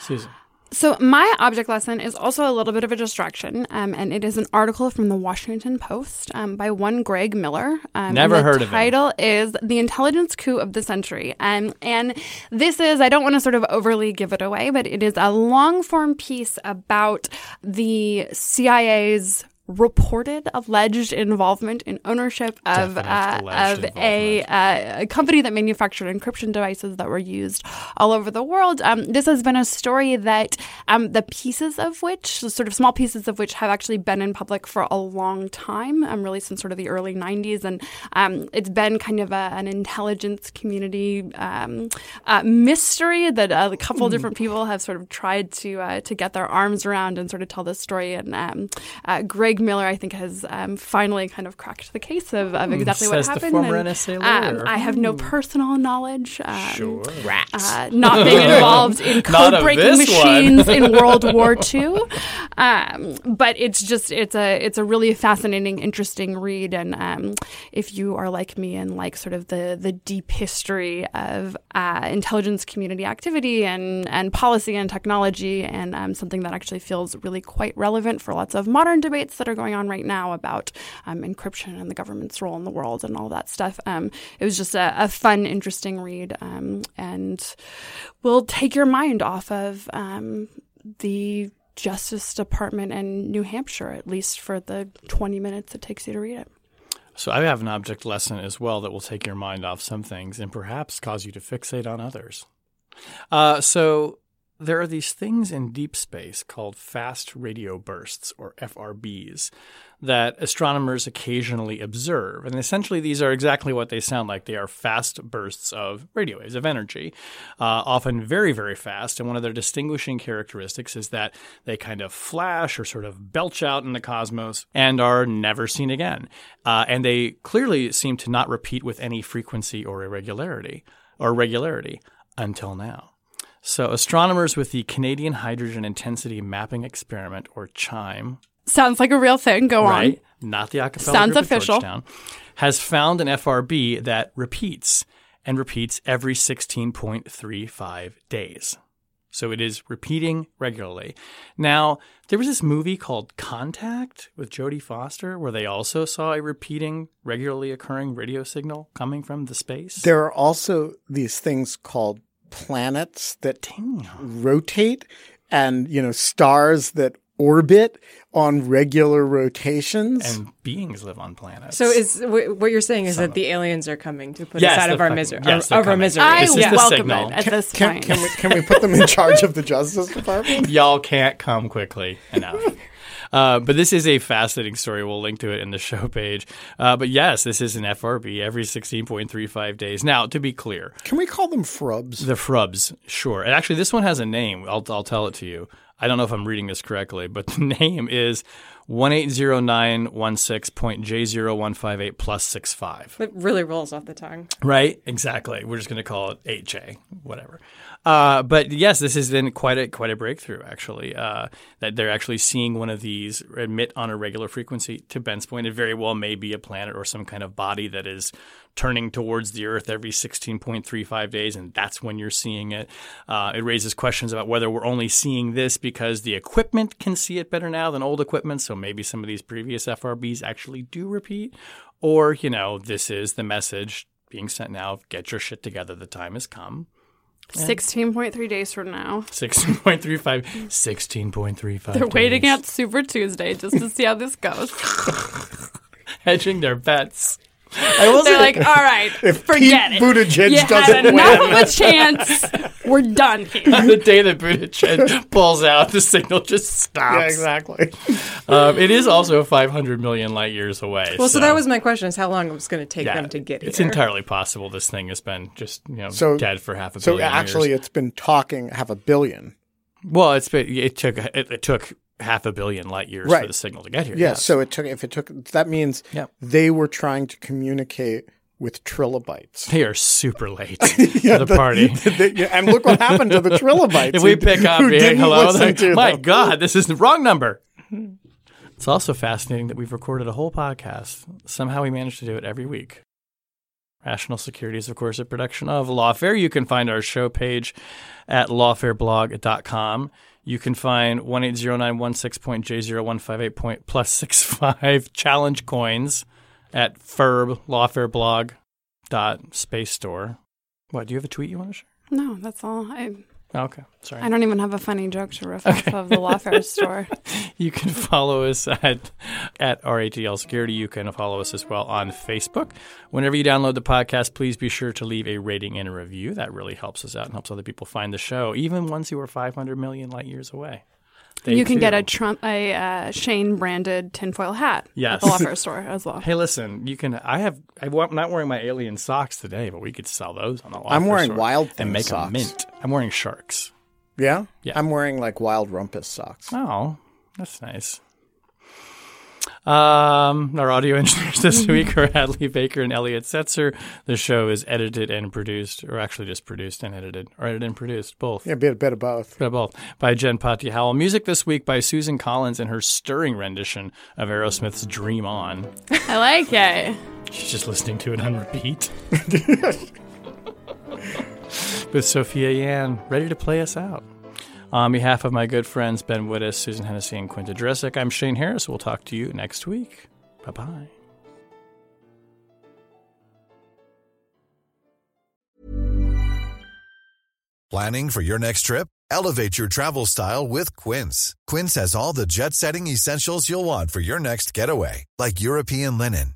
Speaker 2: Susan.
Speaker 4: So my object lesson is also a little bit of a distraction, um, and it is an article from the Washington Post um, by one Greg Miller. Um,
Speaker 2: Never
Speaker 4: the
Speaker 2: heard of him.
Speaker 4: title is "The Intelligence Coup of the Century," um, and this is I don't want to sort of overly give it away, but it is a long form piece about the CIA's reported alleged involvement in ownership of uh, of a, uh, a company that manufactured encryption devices that were used all over the world. Um, this has been a story that um, the pieces of which, sort of small pieces of which, have actually been in public for a long time, um, really since sort of the early 90s. And um, it's been kind of a, an intelligence community um, uh, mystery that uh, a couple different people have sort of tried to uh, to get their arms around and sort of tell this story. And um, uh, Greg Miller, I think, has um, finally kind of cracked the case of, of exactly what
Speaker 2: says the
Speaker 4: happened.
Speaker 2: former
Speaker 4: and,
Speaker 2: NSA
Speaker 4: um. I have no personal knowledge. Um,
Speaker 2: Sure.
Speaker 4: uh, not being involved in
Speaker 2: Not
Speaker 4: code breaking machines in World War II, um, but it's just it's a it's a really fascinating, interesting read. And um, if you are like me and like sort of the the deep history of uh, intelligence community activity and and policy and technology, and um, something that actually feels really quite relevant for lots of modern debates that that are going on right now about um, encryption and the government's role in the world and all that stuff. Um, it was just a, a fun, interesting read, um, and will take your mind off of um, the Justice Department in New Hampshire, at least for the 20 minutes it takes you to read it.
Speaker 2: So I have an object lesson as well that will take your mind off some things and perhaps cause you to fixate on others. Uh, so there are these things in deep space called fast radio bursts, or FRBs, that astronomers occasionally observe. And essentially, these are exactly what they sound like. They are fast bursts of radio waves, of energy, uh, often very, very fast. And one of their distinguishing characteristics is that they kind of flash or sort of belch out in the cosmos and are never seen again. Uh, and they clearly seem to not repeat with any frequency or irregularity, or regularity until now. So, astronomers with the Canadian Hydrogen Intensity Mapping Experiment, or CHIME,
Speaker 4: Sounds like a real thing. Go
Speaker 2: right,
Speaker 4: on.
Speaker 2: not the acapella
Speaker 4: Sounds
Speaker 2: group
Speaker 4: official.
Speaker 2: Georgetown, has found an FRB that repeats and repeats every 16.35 days. So it is repeating regularly. Now, there was this movie called Contact with Jodie Foster where they also saw a repeating, regularly occurring radio signal coming from the space.
Speaker 3: There are also these things called planets that rotate and, you know, stars that orbit on regular rotations.
Speaker 2: and beings live on planets.
Speaker 5: So is wh- what you're saying is that the aliens are coming to put
Speaker 2: Yes,
Speaker 5: us out of our misery,
Speaker 2: yes,
Speaker 5: of our misery.
Speaker 4: I
Speaker 2: This is
Speaker 4: welcome
Speaker 2: signal.
Speaker 4: it at this
Speaker 3: can,
Speaker 4: point.
Speaker 3: can, we, can we put them in charge of the Justice Department?
Speaker 2: y'all can't come quickly enough. Uh, but this is a fascinating story. We'll link to it in the show page. Uh, but yes, this is an FRB every 16.35 days. Now, to be clear,
Speaker 3: Can we call them frubs?
Speaker 2: the Frubs, sure. And actually, this one has a name. I'll, I'll tell it to you. I don't know if I'm reading this correctly, but the name is 180916.J0158 plus 65.
Speaker 5: It really rolls off the tongue.
Speaker 2: Right? Exactly. We're just going to call it 8J, whatever. Uh, but yes, this has been quite a quite a breakthrough, actually. Uh, that they're actually seeing one of these emit on a regular frequency. To Ben's point, it very well may be a planet or some kind of body that is turning towards the Earth every 16.35 days, and that's when you're seeing it. Uh, it raises questions about whether we're only seeing this because the equipment can see it better now than old equipment. So maybe some of these previous FRBs actually do repeat, or you know, this is the message being sent now. Get your shit together. The time has come.
Speaker 4: 16.3 days from now.
Speaker 2: 16.35. 16.35.
Speaker 4: They're waiting
Speaker 2: days.
Speaker 4: at Super Tuesday just to see how this goes.
Speaker 2: hedging their bets. I will
Speaker 4: They're
Speaker 2: say,
Speaker 4: like, all right,
Speaker 3: If
Speaker 4: forget
Speaker 3: Pete
Speaker 4: it.
Speaker 3: Buttigieg
Speaker 4: you
Speaker 3: doesn't
Speaker 4: enough
Speaker 3: win.
Speaker 4: of a chance. We're done here.
Speaker 2: the day that Buttigieg pulls out, the signal just stops.
Speaker 3: Yeah, exactly.
Speaker 2: Um, it is also 500 million light years away.
Speaker 5: Well, so, that was my question: is how long it was going to take
Speaker 2: yeah,
Speaker 5: them to get here?
Speaker 2: It's entirely possible this thing has been just you know
Speaker 3: So-
Speaker 2: dead for half a
Speaker 3: So
Speaker 2: billion
Speaker 3: actually,
Speaker 2: years.
Speaker 3: it's been talking half a billion.
Speaker 2: well, it's been, it took it, it took half a billion light years for the signal to get here.
Speaker 3: Yeah.
Speaker 2: yes.
Speaker 3: So it took. If it took, that means they were trying to communicate with trilobites.
Speaker 2: they are super late
Speaker 3: Yeah,
Speaker 2: to the, party.
Speaker 3: the- yeah, and look what happened to the trilobites.
Speaker 2: if we pick up,
Speaker 3: who
Speaker 2: hey, hello, like, my
Speaker 3: them.
Speaker 2: God, this is the wrong number. It's also fascinating that we've recorded a whole podcast. Somehow we managed to do it every week. Rational Security is, of course, a production of Lawfare. You can find our show page at lawfareblog.com. You can find 1809160.J0158 point plus 65 challenge coins at ferb lawfareblog dot space store. What, do you have a tweet you want to share?
Speaker 4: No, that's all. I,
Speaker 2: okay, sorry.
Speaker 4: I don't even have a funny joke to riff off of the Lawfare store.
Speaker 2: You can follow us at at RATL Security. You can follow us as well on Facebook. Whenever you download the podcast, please be sure to leave a rating and a review. That really helps us out and helps other people find the show, even ones who are 500 million light years away. They
Speaker 4: you can get a Trump, a uh, Shane branded tinfoil hat
Speaker 2: Yes.
Speaker 4: at the Lawfare store as well.
Speaker 2: Hey, listen, you can. I have. I'm not wearing my alien socks today, but we could sell those on the.
Speaker 3: Law.
Speaker 2: I'm
Speaker 3: wearing
Speaker 2: store
Speaker 3: Wild
Speaker 2: and make
Speaker 3: socks.
Speaker 2: a mint. I'm wearing sharks.
Speaker 3: Yeah?
Speaker 2: Yeah.
Speaker 3: I'm wearing like wild rumpus socks.
Speaker 2: Oh, that's nice. Um, our audio engineers this week are Hadley Baker and Elliot Setzer. The show is edited and produced, or actually just produced and edited, or edited and produced, both.
Speaker 3: Yeah, a bit, bit of both.
Speaker 2: Bit of both. By Jen Patja Howell. Music this week by Susan Collins in her stirring rendition of Aerosmith's Dream On.
Speaker 4: I like it.
Speaker 2: She's just listening to it on repeat. With Sophia Yan, ready to play us out. On behalf of my good friends Ben Wittes, Susan Hennessey, and Quinta Jurecic, I'm Shane Harris. We'll talk to you next week. Bye bye.
Speaker 6: Planning for your next trip? Elevate your travel style with Quince. Quince has all the jet setting essentials you'll want for your next getaway, like European linen,